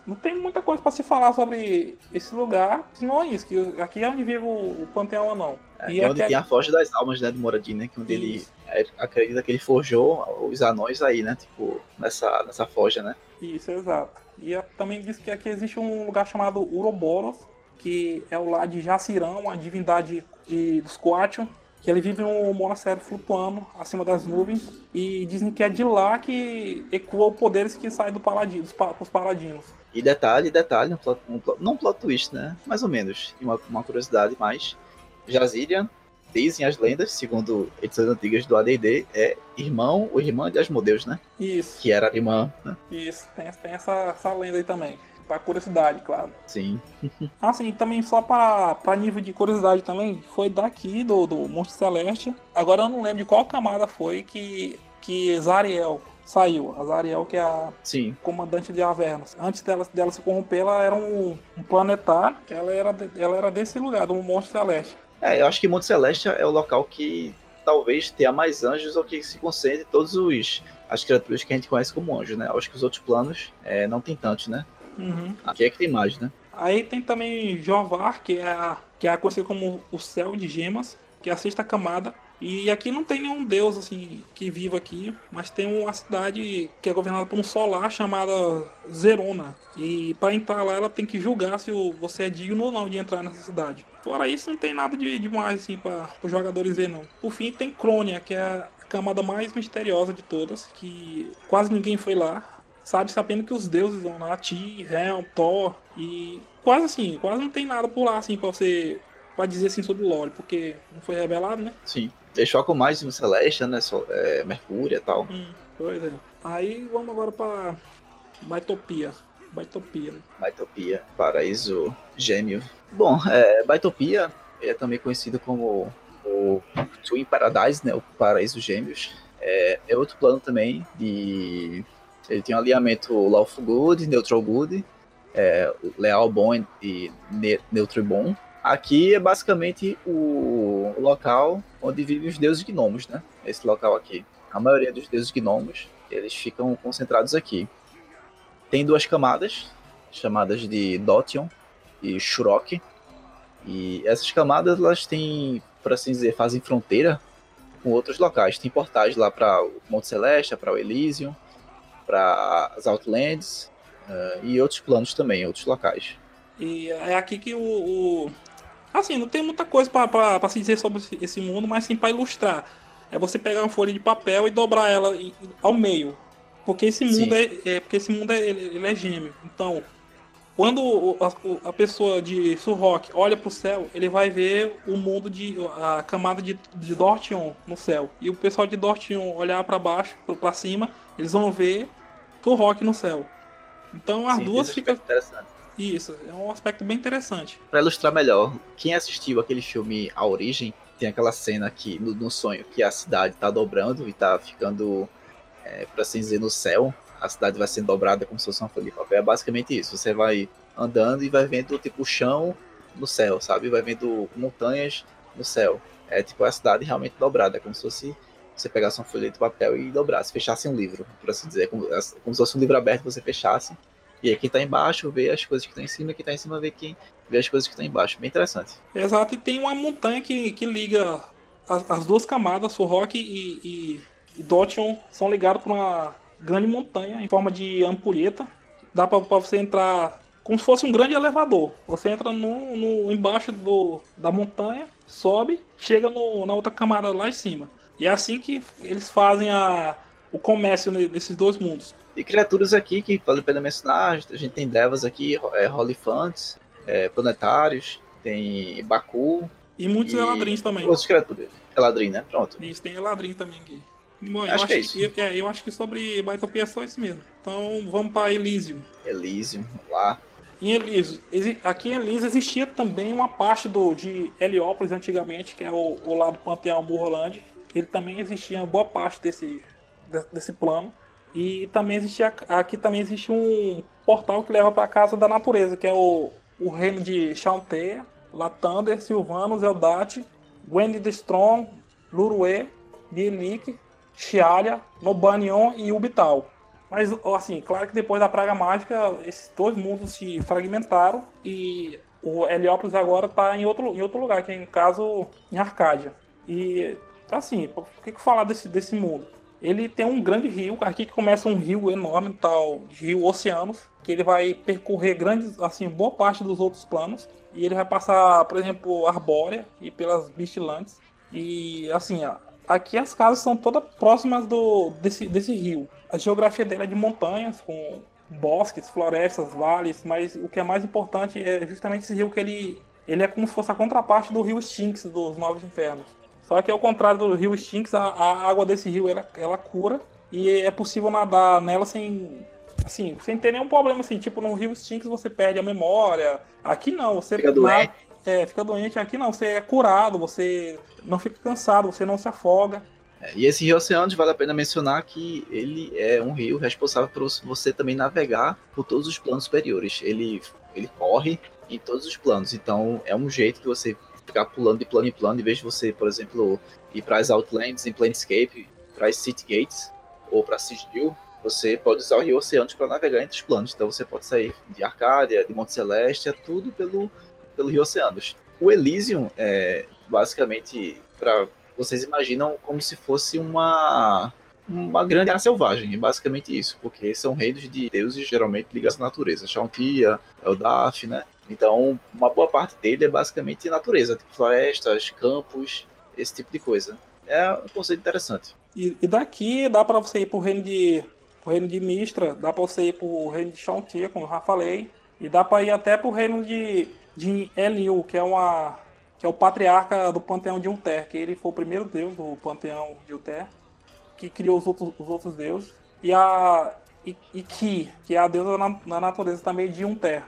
não tem muita coisa para se falar sobre esse lugar, senão é isso, que aqui é onde vive o, Panteão Anão. É, e é onde tem a Forja das Almas, né, do Moradin, né, que é onde isso. ele é, acredita que ele forjou os anões aí, né, tipo, nessa, nessa forja, né. Isso, exato. E também diz que aqui existe um lugar chamado Uroboros, que é o lar de Jacirão, a divindade de, dos Coatio, que ele vive um monastério flutuando acima das nuvens e dizem que é de lá que ecoa poderes que saem do paladino, dos, dos paladinos. E detalhe, detalhe, um plot, um plot, não um plot twist, né? Mais ou menos. Uma, uma curiosidade mais. Jazirian, dizem as lendas, segundo edições antigas do AD&D, é irmão ou irmã de Asmodeus, né? Isso. Que era irmã, né? Isso, tem, tem essa, essa lenda aí também. Pra curiosidade, claro. Sim. assim, também só pra, pra nível de curiosidade também, foi daqui do, do Monstro Celeste. Agora eu não lembro de qual camada foi que, que Zariel saiu. A Zariel, que é a Sim. comandante de Avernus. Antes dela, dela se corromper, ela era um, um planetário. Ela era, ela era desse lugar, do Monte Celeste. É, eu acho que Monte Celeste é o local que talvez tenha mais anjos ou que se concentre todos os as criaturas que a gente conhece como anjos, né? Eu acho que os outros planos é, não tem tantos, né? Uhum. Aqui é que tem mais, né? Aí tem também Jovar, que é, a, que é conhecido como o céu de gemas, que é a sexta camada. E aqui não tem nenhum deus assim que viva aqui, mas tem uma cidade que é governada por um solar chamada Zerona. E para entrar lá ela tem que julgar se você é digno ou não de entrar nessa cidade. Fora isso não tem nada de demais assim para os jogadores ver não. Por fim tem Crônia, que é a camada mais misteriosa de todas, que quase ninguém foi lá. Sabe sabendo que os deuses vão lá, Ti, Helm, Thor e quase assim, quase não tem nada por lá assim para você para dizer assim sobre o lore, porque não foi revelado, né? Sim. Deixou com mais no Celeste, né? É, Mercúrio e tal. Hum, pois é. Aí vamos agora para Baitopia. Baitopia. Né? Baitopia, paraíso gêmeo. Bom, é, Baitopia é também conhecido como o Twin Paradise, né? O paraíso gêmeos. É, é outro plano também de... Ele tem um alinhamento Lawful Good, Neutral Good, é, Leal Bom e Neutral Bom. Aqui é basicamente o local onde vivem os deuses gnomos, né? Esse local aqui. A maioria dos deuses gnomos, eles ficam concentrados aqui. Tem duas camadas, chamadas de Dotion e Shurok. E essas camadas, elas têm, por assim dizer, fazem fronteira com outros locais. Tem portais lá para o Monte Celeste, para o Elysium, para as Outlands uh, e outros planos também, outros locais. E é aqui que o, o, Assim, não tem muita coisa para se dizer sobre esse mundo, mas sim para ilustrar. É você pegar uma folha de papel e dobrar ela ao meio. Porque esse mundo, é, é, porque esse mundo é, ele, ele é gêmeo. Então, quando a, a pessoa de Surrock olha para o céu, ele vai ver o mundo de a camada de, de Dortion no céu. E o pessoal de Dortion olhar para baixo, para cima, eles vão ver Surrock no céu. Então as Sim, duas ficam isso, é um aspecto bem interessante. Para ilustrar melhor, quem assistiu aquele filme A Origem, tem aquela cena aqui no, no sonho que a cidade está dobrando e está ficando, é, para assim dizer, no céu. A cidade vai sendo dobrada como se fosse uma folha de papel. É basicamente isso. Você vai andando e vai vendo tipo o chão no céu, sabe? Vai vendo montanhas no céu. É tipo a cidade realmente dobrada, é como se fosse você pegasse uma folha de papel e dobrasse, fechasse um livro, por assim dizer, como, como se fosse um livro aberto, você fechasse e aí quem tá embaixo vê as coisas que estão em cima, quem tá em cima vê quem vê as coisas que estão embaixo. Bem interessante. Exato, e tem uma montanha que, que liga as, as duas camadas, o Rock e, e, e Dotion, são ligados por uma grande montanha em forma de ampulheta. Dá para você entrar como se fosse um grande elevador. Você entra no, no embaixo do, da montanha, sobe, chega no, na outra camada lá em cima. E é assim que eles fazem a, o comércio nesses dois mundos. E criaturas aqui que vale a pena mencionar, a gente tem Devas aqui, é, Holifantes, é, Planetários, tem Baku. E muitos e Eladrins também. Outras criaturas. Eladrin, né? Pronto. Isso, tem Eladrin também aqui. Bom, acho, acho, que é isso. Que, é, eu acho que sobre Baitopia é só isso mesmo. Então vamos para Elísio. Elísio, lá. Em Elísio, aqui em Elísio existia também uma parte do, de Heliópolis antigamente, que é o, o lado do Panteão Burrolândia. Ele também existia boa parte desse, desse plano. E também existia aqui também existe um portal que leva para a casa da natureza, que é o, o reino de Chanteia, Latander, Silvanos, Eldate, Wendy de Strong, Lurue, Bielik, Chialha, Nobanion e Ubital. Mas, assim, claro que depois da Praga Mágica, esses dois mundos se fragmentaram e o Heliópolis agora está em outro, em outro lugar, que é, no caso, em Arcádia. E, assim, por que, que falar desse, desse mundo? Ele tem um grande rio, aqui que começa um rio enorme, tal, rio Oceanos, que ele vai percorrer grandes, assim, boa parte dos outros planos. E ele vai passar, por exemplo, Arbórea e pelas Bistilantes. E, assim, aqui as casas são todas próximas do, desse, desse rio. A geografia dele é de montanhas, com bosques, florestas, vales, mas o que é mais importante é justamente esse rio que ele, ele é como se fosse a contraparte do rio Styx dos Novos Infernos. Só que ao contrário do rio Styx, a, a água desse rio ela, ela cura e é possível nadar nela sem assim, sem ter nenhum problema assim, tipo no rio Styx você perde a memória. Aqui não, você fica doente. É, fica doente. Aqui não, você é curado, você não fica cansado, você não se afoga. É, e esse rio Oceanos vale a pena mencionar que ele é um rio responsável por você também navegar por todos os planos superiores. Ele, ele corre em todos os planos, então é um jeito que você ficar pulando de plano em plano, em vez de você, por exemplo, ir para as Outlands em Planescape, para as City Gates ou para Sigil, você pode usar o rio Oceanos para navegar entre os planos. Então você pode sair de Arcádia, de Monte Celeste, é tudo pelo pelo Rio Oceanos. O Elysium é basicamente para vocês imaginam como se fosse uma uma grande área selvagem, é basicamente isso, porque são reinos de deuses geralmente ligados à natureza, Chauntia, Eldaf, né? Então, uma boa parte dele é basicamente natureza, tipo florestas, campos, esse tipo de coisa. É um conceito interessante. E, e daqui dá para você ir pro reino de pro reino de Mistra, dá para você ir pro reino de Chauntia, como eu já falei, e dá para ir até pro reino de de Eliu, que é uma que é o patriarca do panteão de Unter, que ele foi o primeiro deus do panteão de Unter, que criou os outros, os outros deuses, e a e, e Ki, que é a deusa da, da natureza também de Unter.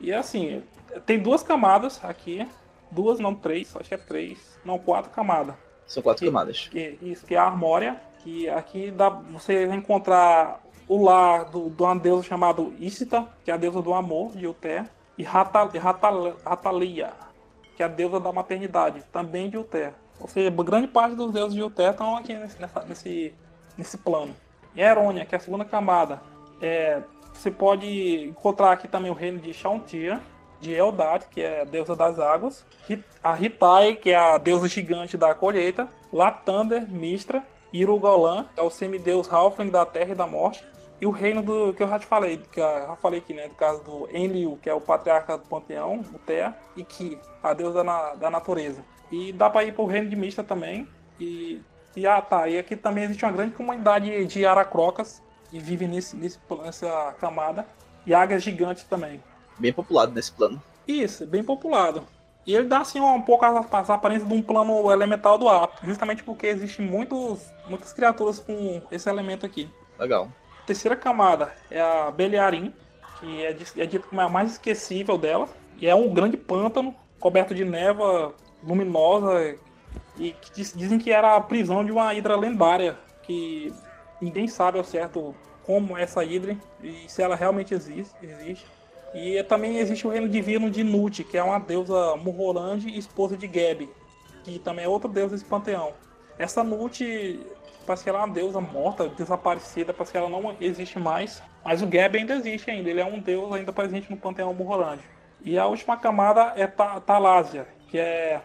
E assim, tem duas camadas aqui, duas, não três, acho que é três, não, quatro camadas. São quatro que, camadas. Que, isso, que é a Armória, que aqui dá, você vai encontrar o lar do, de uma deusa chamada Isita, que é a deusa do amor de Uter e Ratalia, que é a deusa da maternidade, também de Uter. Ou seja, grande parte dos deuses de Uter estão aqui nesse, nesse, nesse plano. E Herônia, que é a segunda camada, é, você pode encontrar aqui também o reino de Shauntia, de Eldad, que é a deusa das águas, a Hitai, que é a deusa gigante da colheita, Latander, Mistra, Irugolan, que é o semideus Halfling da terra e da morte, e o reino do que eu já te falei, que eu já falei aqui, né? Do caso do Enlil, que é o patriarca do panteão, o Thea, e Ki, a deusa da, da natureza. E dá para ir pro reino de Mista também. E, e ah, tá. E aqui também existe uma grande comunidade de aracrocas que vive nesse, nesse, nessa camada. E águias gigantes também. Bem populado nesse plano. Isso, bem populado. E ele dá assim um pouco as, as aparências de um plano elemental do ar, justamente porque existem muitos, muitas criaturas com esse elemento aqui. Legal terceira camada é a Beliarim, que é, é dito como é a mais esquecível dela. E é um grande pântano coberto de neva luminosa e que dizem que era a prisão de uma hidra lendária, que ninguém sabe ao certo como é essa hidra e se ela realmente existe. existe. E também existe o reino divino de Nut, que é uma deusa Murrolande e esposa de Geb, que também é outra deusa desse panteão. Essa Nut parece que ela é uma deusa morta, desaparecida, parece que ela não existe mais. Mas o Geb ainda existe ainda, ele é um deus ainda presente no panteão Murrolândia. E a última camada é Talásia, que é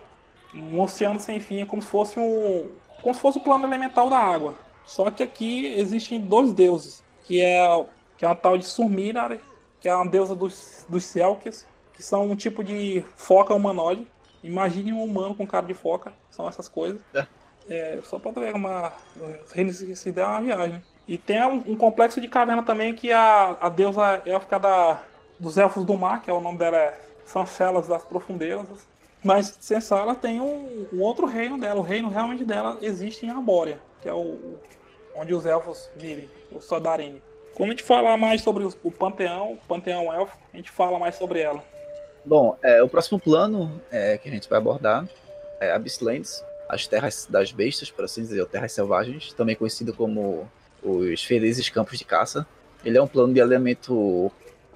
um oceano sem fim, como se fosse um como se fosse o plano elemental da água. Só que aqui existem dois deuses, que é que é uma tal de Surmira, que é uma deusa dos, dos que são um tipo de foca humanoide. Imagine um humano com cara de foca, são essas coisas. É. Só pra ver uma. Se der uma viagem. E tem um, um, complexo de caverna também que a, a deusa élfica da, dos elfos do mar, que é o nome dela, é Sancelas das Profundezas. Mas Sensala tem um, um, outro reino dela. O reino realmente dela existe em Arbórea, que é o, onde os elfos vivem, o Sodarini. Quando a gente falar mais sobre o panteão, o panteão elfo, a gente fala mais sobre ela. Bom, é, o próximo plano é, que a gente vai abordar é Abysslands, as terras das bestas, por assim dizer, ou terras selvagens, também conhecido como os felizes campos de caça. Ele é um plano de alinhamento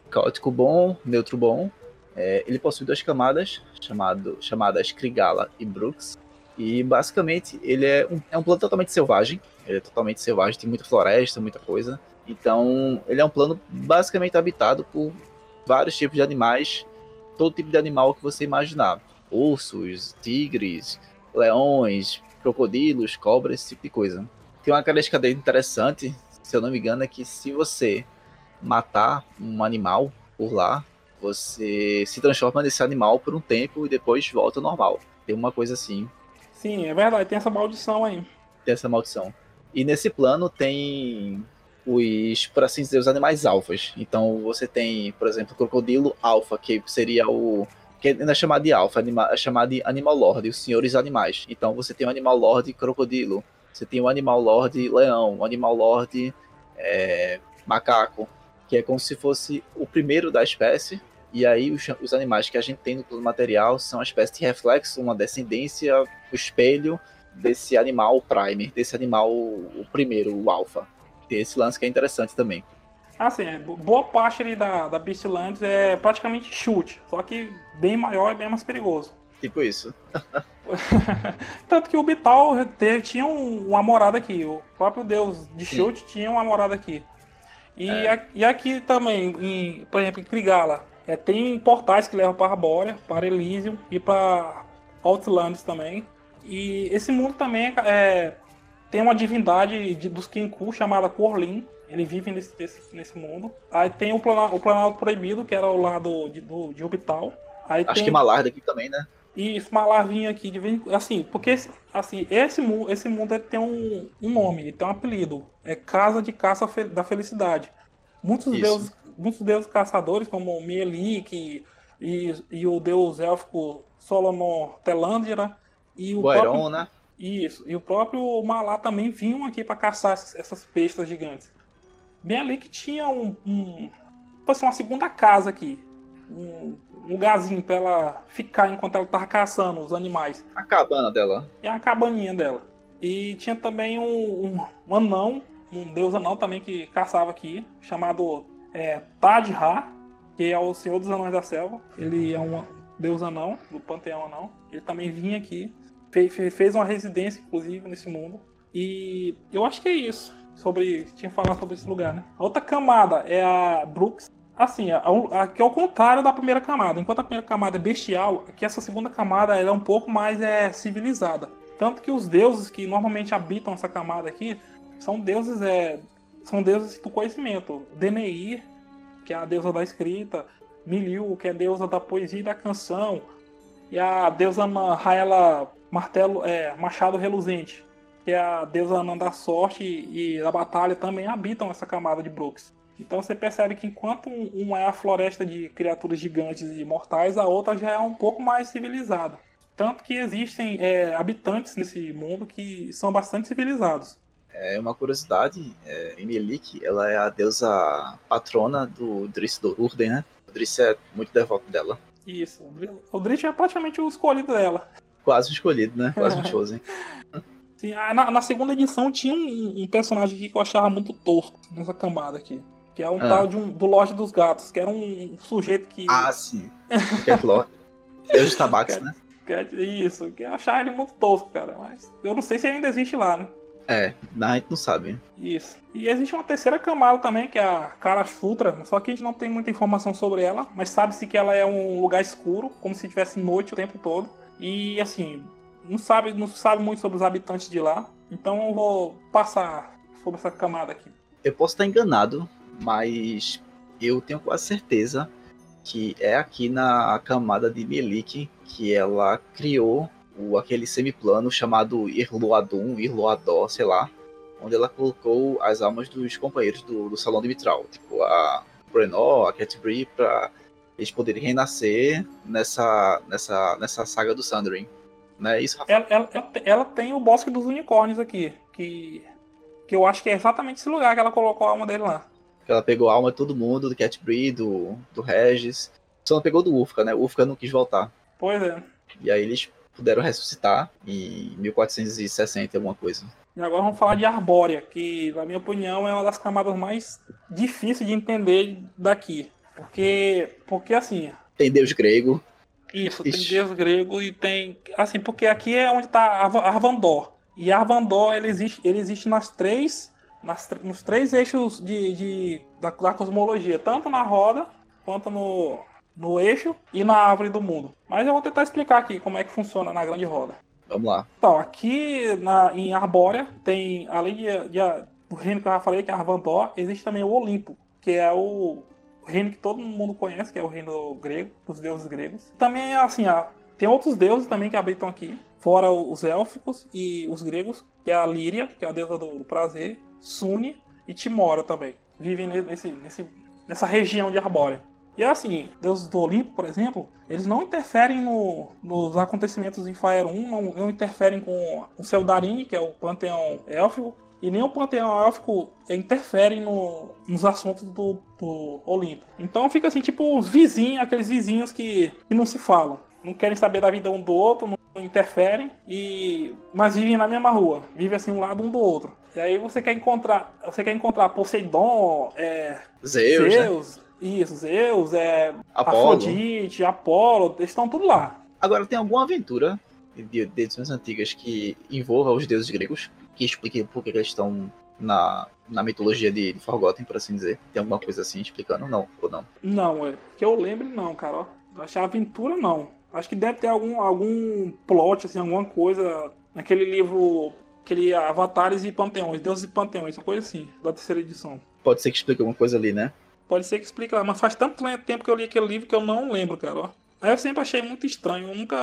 caótico bom, neutro bom. É, ele possui duas camadas, chamado, chamadas Krigala e Brooks. E basicamente ele é um, é um plano totalmente selvagem. Ele é totalmente selvagem, tem muita floresta, muita coisa. Então ele é um plano basicamente habitado por vários tipos de animais, todo tipo de animal que você imaginar. Ursos, tigres, leões, crocodilos, cobras, esse tipo de coisa. Tem uma característica dele interessante, se eu não me engano, é que se você matar um animal por lá, você se transforma nesse animal por um tempo e depois volta ao normal. Tem uma coisa assim. Sim, é verdade, tem essa maldição aí. Tem essa maldição. E nesse plano tem os, por assim dizer, os animais alfas. Então você tem, por exemplo, o crocodilo alfa, que seria o. que ainda é chamado de alfa, é chamado de Animal Lord, os senhores animais. Então você tem o Animal Lord crocodilo, você tem o Animal Lord leão, o Animal Lord é, macaco, que é como se fosse o primeiro da espécie. E aí os, os animais que a gente tem no material são uma espécie de reflexo, uma descendência, o espelho desse animal prime, desse animal o primeiro, o alfa. Tem esse lance que é interessante também. Assim, boa parte ali da, da Beastlands é praticamente chute, só que bem maior e bem mais perigoso. Tipo isso. Tanto que o Bital tinha uma morada aqui. O próprio deus de chute tinha uma morada aqui. E, é. a, e aqui também, em, por exemplo, em Krigala, é, tem portais que levam para Arbórea, para Elysium e para Outlands também. E esse mundo também é, tem uma divindade de, dos Kinku chamada Corlin. Ele vive nesse, nesse, nesse mundo. Aí tem o, plana, o Planalto Proibido, que era o lado de, do, de Orbital. Aí Acho tem... que Malarda aqui também, né? E Malar vinha aqui de vez assim, porque assim, esse mundo, esse mundo tem um, um nome, tem um apelido, é Casa de Caça da Felicidade. Muitos Isso. deuses, muitos deuses caçadores como Mielik e, e o deus élfico Solomon Telandira e o próprio, né? Isso, e o próprio Malá também vinham aqui para caçar essas bestas gigantes. Mielik tinha um, um uma segunda casa aqui, um, lugarzinho pra ela ficar enquanto ela tava caçando os animais. A cabana dela. É a cabaninha dela. E tinha também um, um, um anão, um deus anão também que caçava aqui, chamado é, Tadha, que é o senhor dos anões da selva. Ele é um deus anão, do panteão anão. Ele também vinha aqui, fez, fez uma residência, inclusive, nesse mundo. E eu acho que é isso. Sobre. Tinha falado sobre esse lugar, né? A outra camada é a Brooks, Assim, aqui é o contrário da primeira camada. Enquanto a primeira camada é bestial, aqui essa segunda camada é um pouco mais é, civilizada. Tanto que os deuses que normalmente habitam essa camada aqui são deuses é, são deuses do conhecimento. Deneir, que é a deusa da escrita, Miliu, que é a deusa da poesia e da canção, e a deusa Raela Martelo, é, Machado Reluzente, que é a deusa Anã da sorte e, da batalha, também habitam essa camada de Brooks. Então você percebe que enquanto uma é a floresta de criaturas gigantes e mortais, a outra já é um pouco mais civilizada. Tanto que existem é, habitantes nesse mundo que são bastante civilizados. É uma curiosidade, é, Emelik, ela é a deusa patrona do Driss do Urden, né? O Driss é muito devoto dela. Isso, o Driss é praticamente o escolhido dela. Quase o escolhido, né? Quase um chosen. Sim, na, na, segunda edição tinha um, um, personagem aqui que eu achava muito torto nessa camada aqui. Que é um ah. tal de um, do Loja dos Gatos, que era um sujeito que. Ah, sim. Cat Lord. Deus de tabax, né? Isso, que eu achava ele muito tosco, cara. Mas eu não sei se ainda existe lá, né? É, a gente não sabe. Isso. E existe uma terceira camada também, que é a Cara Futra, só que a gente não tem muita informação sobre ela, mas sabe-se que ela é um lugar escuro, como se tivesse noite o tempo todo. E assim, não sabe, não sabe muito sobre os habitantes de lá. Então eu vou passar sobre essa camada aqui. Eu posso estar enganado, mas eu tenho quase certeza que é aqui na camada de Melik que ela criou o, aquele semiplano chamado Irloadum, Irloadó, sei lá, onde ela colocou as almas dos companheiros do, do Salão de Mitral, tipo a Brenor, a Catbree, para eles poderem renascer nessa, nessa, nessa saga do Sundering. Não é isso, Rafael? Ela, ela, ela, tem o Bosque dos Unicórnios aqui, que, que eu acho que é exatamente esse lugar que ela colocou a alma dele lá. Ela pegou a alma de todo mundo, do Cat Bree, do, do Regis. Só não pegou do Ufka, né? O Ufka não quis voltar. Pois é. E aí eles puderam ressuscitar em 1460 alguma coisa. E agora vamos falar de Arbórea, que na minha opinião é uma das camadas mais difíceis de entender daqui. Porque, porque assim. Tem deus grego. Isso, Ixi. tem deus grego e tem. Assim, porque aqui é onde está Arvandor. E Arvandor ele existe, ele existe nas três. Nas, nos três eixos de, de da, da cosmologia, tanto na roda quanto no, no eixo e na árvore do mundo. Mas eu vou tentar explicar aqui como é que funciona na grande roda. Vamos lá. Então, aqui na, em Arbórea tem, além de, de, do reino que eu já falei, que é Arvandor, existe também o Olimpo, que é o, o reino que todo mundo conhece, que é o reino grego, dos deuses gregos. Também, assim, ó, tem outros deuses também que habitam aqui, fora os élficos e os gregos, que é a Líria, que é a deusa do, do prazer, Sune e Timora também. Vivem nesse, nesse, nessa região de Arbórea. E é assim, deuses do Olimpo, por exemplo, eles não interferem no, nos acontecimentos em Fire 1, não, não interferem com o Seldarin, que é o panteão élfico, e nem o panteão élfico interfere no, nos assuntos do, do, Olimpo. Então fica assim, tipo os vizinhos, aqueles vizinhos que, que não se falam. Não querem saber da vida um do outro, não interferem, e mas vivem na mesma rua. Vivem assim um lado um do outro. E aí você quer encontrar. Você quer encontrar Poseidon, é, Zeus, Zeus né? isso, Zeus, é, Apolo. Afrodite, Apolo, eles estão tudo lá. Agora tem alguma aventura de, edições antigas que envolva os deuses gregos? Que explique por que eles estão na, na mitologia de, de Forgotten, por assim dizer. Tem alguma coisa assim explicando? Não, ou não? Não, é. Que eu lembre, não, cara. Achei aventura, não. Acho que deve ter algum, algum plot, assim, alguma coisa naquele livro, aquele Avatares e Panteões, Deuses e Panteões, uma coisa assim, da terceira edição. Pode ser que explique alguma coisa ali, né? Pode ser que explique lá, mas faz tanto tempo que eu li aquele livro que eu não lembro, cara. Ó. Aí eu sempre achei muito estranho. Eu nunca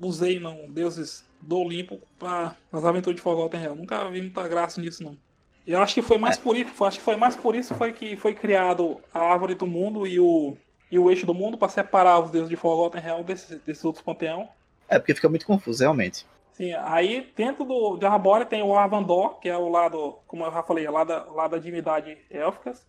usei, não, deuses do Olimpo para as aventuras de Forgotten Real. Nunca vi muita graça nisso, não. E eu acho que foi mais por isso, acho que foi mais por isso foi que foi criado a árvore do mundo e o, e o eixo do mundo para separar os deuses de Forgotten Real desses, desses outros panteão. É, porque fica muito confuso, realmente. Sim, aí dentro do, de Arbórea tem o Arvandor, que é o lado, como eu já falei, lá da, lá da divindade élficas.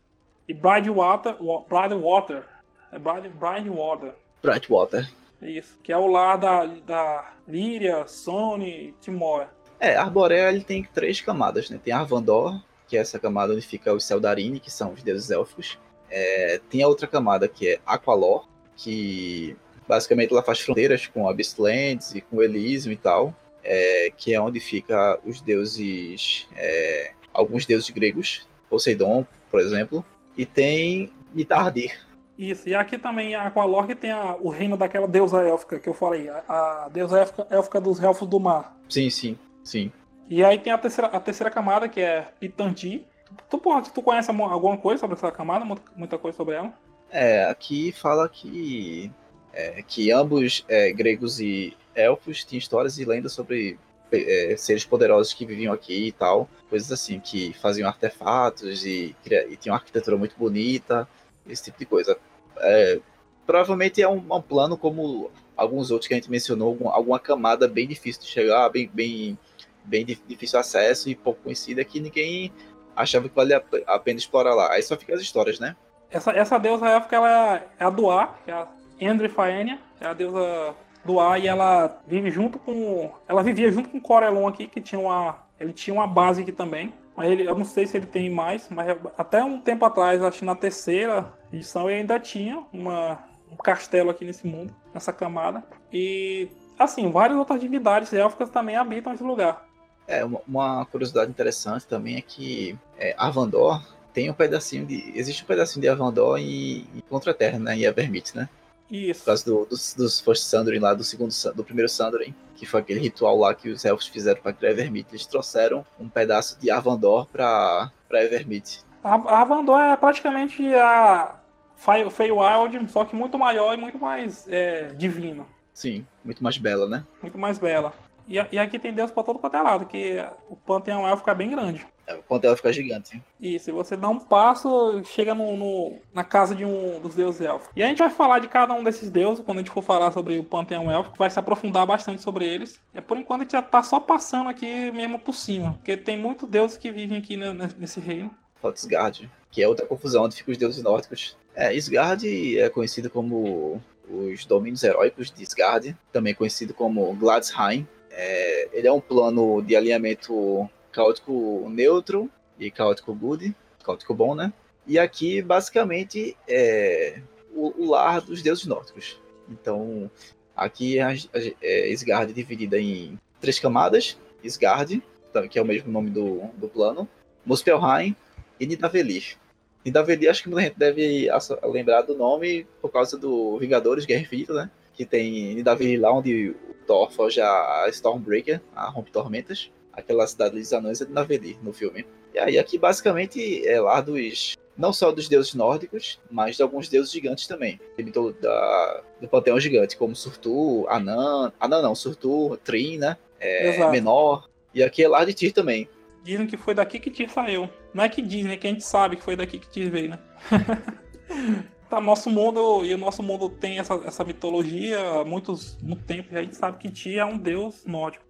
E Brightwater, Brightwater, é Brightwater. Brightwater. Isso, que é o lado da, da Líria, Sony, Timor. É, Arborea ele tem três camadas, né? Tem Arvandor, que é essa camada onde fica os Seldarini, que são os deuses élficos. É, tem a outra camada que é Aqualor, que basicamente ela faz fronteiras com Abysslands e com Elysium e tal, é, que é onde fica os deuses, é, alguns deuses gregos, Poseidon, por exemplo, e tem Mitardir, isso, e aqui também a Aqualorg tem a, o reino daquela deusa élfica que eu falei, a, a deusa élfica, élfica, dos elfos do mar. Sim, sim, sim. E aí tem a terceira, a terceira camada, que é Pitanti. Tu, porra, tu conhece alguma coisa sobre essa camada? Muita coisa sobre ela? É, aqui fala que, é, que ambos, é, gregos e elfos, tinham histórias e lendas sobre é, seres poderosos que viviam aqui e tal. Coisas assim, que faziam artefatos e, e tinham uma arquitetura muito bonita esse tipo de coisa. É, provavelmente é um, um, plano como alguns outros que a gente mencionou, algum, alguma camada bem difícil de chegar, bem, bem, bem difícil acesso e pouco conhecida que ninguém achava que valia a pena explorar lá. Aí só fica as histórias, né? Essa, essa deusa élfica ela é a Duá, que é a Endrifaenia, é a deusa do ar e ela vive junto com. Ela vivia junto com Corelon aqui, que tinha uma. Ele tinha uma base aqui também. Mas ele, eu não sei se ele tem mais, mas até um tempo atrás, acho que na terceira edição, ele ainda tinha uma, um castelo aqui nesse mundo, nessa camada. E, assim, várias outras divindades élficas também habitam esse lugar. É, uma curiosidade interessante também é que é, Arvandor tem um pedacinho de. Existe um pedacinho de Arvandor em, em Contra-Terra, né? Em Evermit, né? Isso. Por causa do, dos, dos First Sundering lá, do segundo do primeiro Sundering que foi aquele ritual lá que os elfos fizeram para criar Evermit. Eles trouxeram um pedaço de Arvandor para Evermit. A Arvandor é praticamente a Feywild, só que muito maior e muito mais é, divino. Sim, muito mais bela, né? Muito mais bela. E, e aqui tem Deus pra todo quanto é lado, que o panteão élfico é bem grande. É, o panteão fica gigante. E se você dá um passo, chega no, no, na casa de um dos deuses élficos. E a gente vai falar de cada um desses deuses quando a gente for falar sobre o panteão élfico, vai se aprofundar bastante sobre eles. E por enquanto a gente já tá só passando aqui mesmo por cima, porque tem muitos deuses que vivem aqui nesse reino. Falta Isgard, que é outra confusão onde ficam os deuses nórdicos. É, Isgard é conhecido como os domínios heróicos de Isgard, também conhecido como Gladsheim. É, ele é um plano de alinhamento caótico neutro e caótico good, caótico bom, né? E aqui, basicamente, é o, o lar dos deuses nórdicos. Então, aqui a, a, é Isgard dividida em três camadas. Isgard, que é o mesmo nome do, do plano. Muspelheim e Nidavellir. Nidavellir, acho que muita gente deve lembrar do nome por causa do Vingadores Guerra Infinita, né? Que tem Nidavellir lá onde o Thor forja a Stormbreaker, a Rompe Tormentas aquela cidade dos anões é de Naveli no filme. E aí aqui basicamente é lá dos não só dos deuses nórdicos, mas de alguns deuses gigantes também. Do, da, do panteão gigante, como Surtur, Anan, Anan não, Surtur, Trin, né? É, Menor. E aqui é lá de Tyr também. Dizem que foi daqui que Tyr saiu. Não é que dizem, é que a gente sabe que foi daqui que Tyr veio, né? tá, nosso mundo, e o nosso mundo tem essa, essa mitologia há muitos, muito tempo, e a gente sabe que Tyr é um deus nórdico.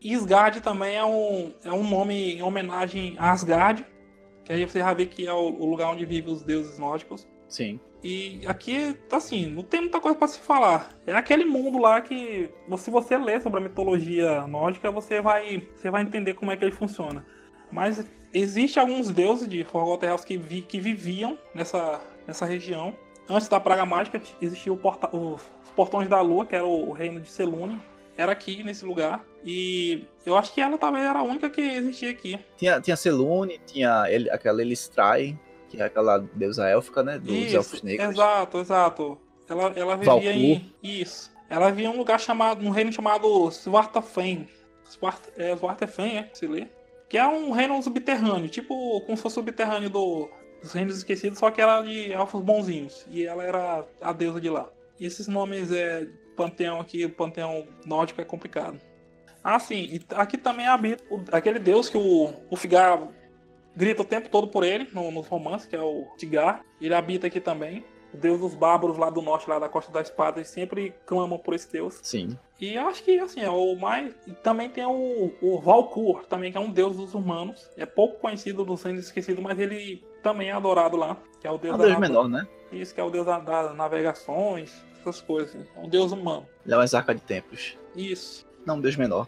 Isgard também é um, é um nome em homenagem a Asgard, que aí você já vê que é o, o lugar onde vivem os deuses nórdicos. Sim. E aqui, assim, não tem muita coisa para se falar. É aquele mundo lá que, se você ler sobre a mitologia nórdica, você vai, você vai entender como é que ele funciona. Mas existe alguns deuses de Forgotten que, vi, que viviam nessa, nessa região. Antes da Praga Mágica, existia porta, os Portões da Lua, que era o, o reino de Selûnia, era aqui nesse lugar. E eu acho que ela talvez era a única que existia aqui. Tinha, tinha Selune, tinha ele, aquela Elistrai, que é aquela deusa élfica, né? Dos isso, elfos negros. Exato, exato. Ela, ela vivia em. Isso. Ela vivia em um lugar chamado. um reino chamado Svartafen. Svart, é, Svartafen, é? Se lê. Que é um reino subterrâneo, tipo como se fosse subterrâneo do, dos reinos esquecidos, só que era de elfos bonzinhos. E ela era a deusa de lá. E esses nomes é panteão aqui, o panteão nórdico é complicado. Ah, sim, aqui também habita aquele deus que o, o Figar grita o tempo todo por ele, no, nos romances, que é o Tigar. Ele habita aqui também. O deus dos bárbaros lá do norte, lá da Costa da Espada, eles sempre clamam por esse deus. Sim. E eu acho que, assim, é o mais... Também tem o, o Valkur, também, que é um deus dos humanos. É pouco conhecido dos reinos esquecidos, mas ele também é adorado lá. Que é o deus é um deus menor, né? Isso, que é o deus das navegações, essas coisas. É um deus humano. Ele é uma arca de tempos. Isso. Não, um deus menor.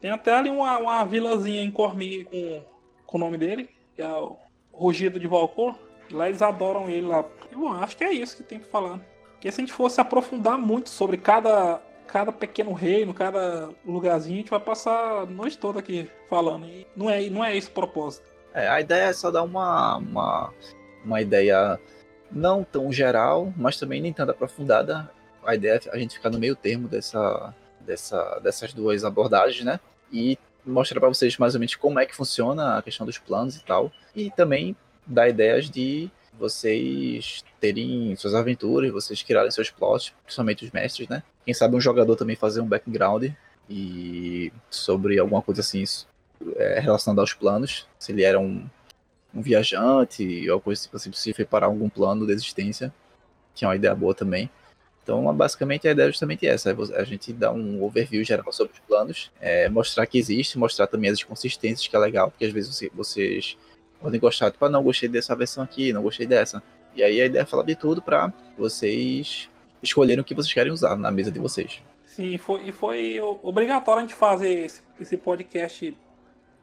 Tem até ali uma, uma vilazinha em Cormi com, com o nome dele, que é o Rugido de Valcor. Lá eles adoram ele lá. E, bom, acho que é isso que tem que falar. Porque se a gente fosse aprofundar muito sobre cada, cada pequeno reino, cada lugarzinho, a gente vai passar a noite toda aqui falando. E não é, não é esse o propósito. É, a ideia é só dar uma, uma, uma ideia não tão geral, mas também nem tanto aprofundada. A ideia é a gente ficar no meio termo dessa, dessa, dessas duas abordagens, né? E mostrar para vocês mais ou menos como é que funciona a questão dos planos e tal. E também dar ideias de vocês terem suas aventuras, vocês criarem seus plots, principalmente os mestres, né? Quem sabe um jogador também fazer um background e sobre alguma coisa assim é, relacionada aos planos. Se ele era um, um viajante ou coisa assim, se preparar algum plano de existência, que é uma ideia boa também. Então, basicamente, a ideia é justamente essa: é a gente dar um overview geral sobre os planos, é, mostrar que existe, mostrar também as inconsistências, que é legal, porque às vezes vocês podem gostar, tipo, ah, não gostei dessa versão aqui, não gostei dessa. E aí a ideia é falar de tudo para vocês escolherem o que vocês querem usar na mesa de vocês. Sim, foi, e foi obrigatório a gente fazer esse, esse podcast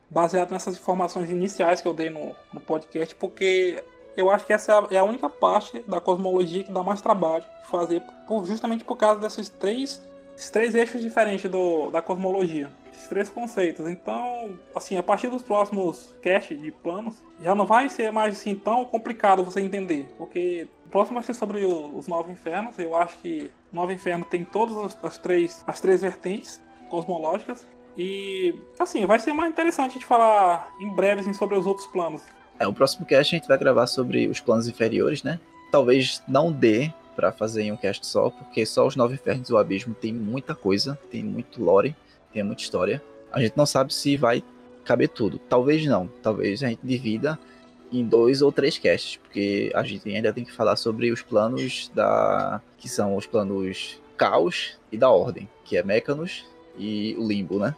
baseado nessas informações iniciais que eu dei no, no podcast, porque eu acho que essa é a, é a, única parte da cosmologia que dá mais trabalho fazer, por, justamente por causa desses três, três eixos diferentes do, da cosmologia. Esses três conceitos. Então, assim, a partir dos próximos caches de planos, já não vai ser mais assim tão complicado você entender. Porque o próximo vai ser sobre o, os nove infernos. Eu acho que o nove inferno tem todas as, as, três, as três vertentes cosmológicas. E, assim, vai ser mais interessante a gente falar em breve assim, sobre os outros planos. É, o próximo cast a gente vai gravar sobre os planos inferiores, né? Talvez não dê para fazer em um cast só, porque só os Nove Infernos e o Abismo tem muita coisa, tem muito lore, tem muita história. A gente não sabe se vai caber tudo. Talvez não. Talvez a gente divida em dois ou três casts, porque a gente ainda tem que falar sobre os planos da. que são os planos Caos e da Ordem, que é Mechanos e o Limbo, né?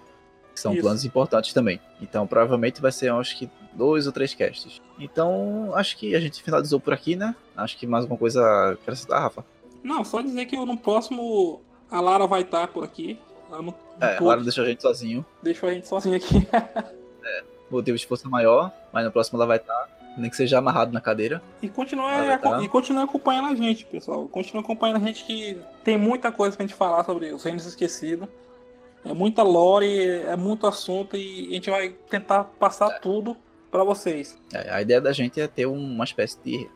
Que são Isso. planos importantes também. Então provavelmente vai ser, acho que, dois ou três casts. Então, acho que a gente finalizou por aqui, né? Acho que mais alguma coisa a acrescentar, Rafa? Não, só dizer que no próximo a Lara vai estar por aqui. No, é, a Lara deixou a gente sozinho. Deixou a gente sozinho aqui. é, motivo de força maior, mas no próximo ela vai estar nem que seja amarrado na cadeira. E continue, tá. e continue acompanhando a gente, pessoal. Continue acompanhando a gente que tem muita coisa pra gente falar sobre os Reinos Esquecidos. É muita lore, é muito assunto e a gente vai tentar passar é. tudo para vocês. É, a ideia da gente é ter uma espécie de,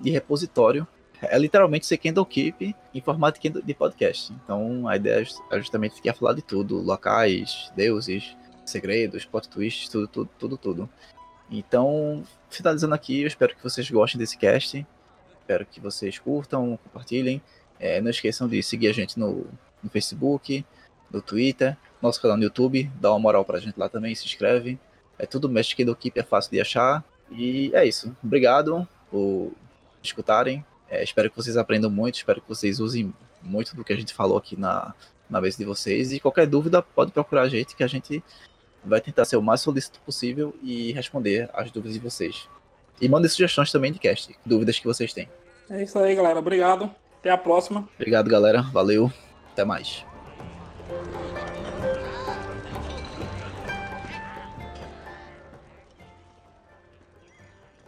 de repositório. É literalmente ser Kendall Keep em formato de podcast. Então a ideia é justamente que falar de tudo: locais, deuses, segredos, plot twists, tudo, tudo, tudo, tudo. Então, finalizando aqui, eu espero que vocês gostem desse cast. Espero que vocês curtam, compartilhem. É, não esqueçam de seguir a gente no, no, Facebook, no Twitter, nosso canal no YouTube. Dá uma moral pra gente lá também, se inscreve. É tudo Mestre do Keep, é fácil de achar. E é isso. Obrigado por escutarem. É, espero que vocês aprendam muito, espero que vocês usem muito do que a gente falou aqui na, na vez de vocês. E qualquer dúvida, pode procurar a gente, que a gente vai tentar ser o mais solícito possível e responder as dúvidas de vocês. E mandem sugestões também de cast, dúvidas que vocês têm. É isso aí, galera. Obrigado. Até a próxima. Obrigado, galera. Valeu. Até mais.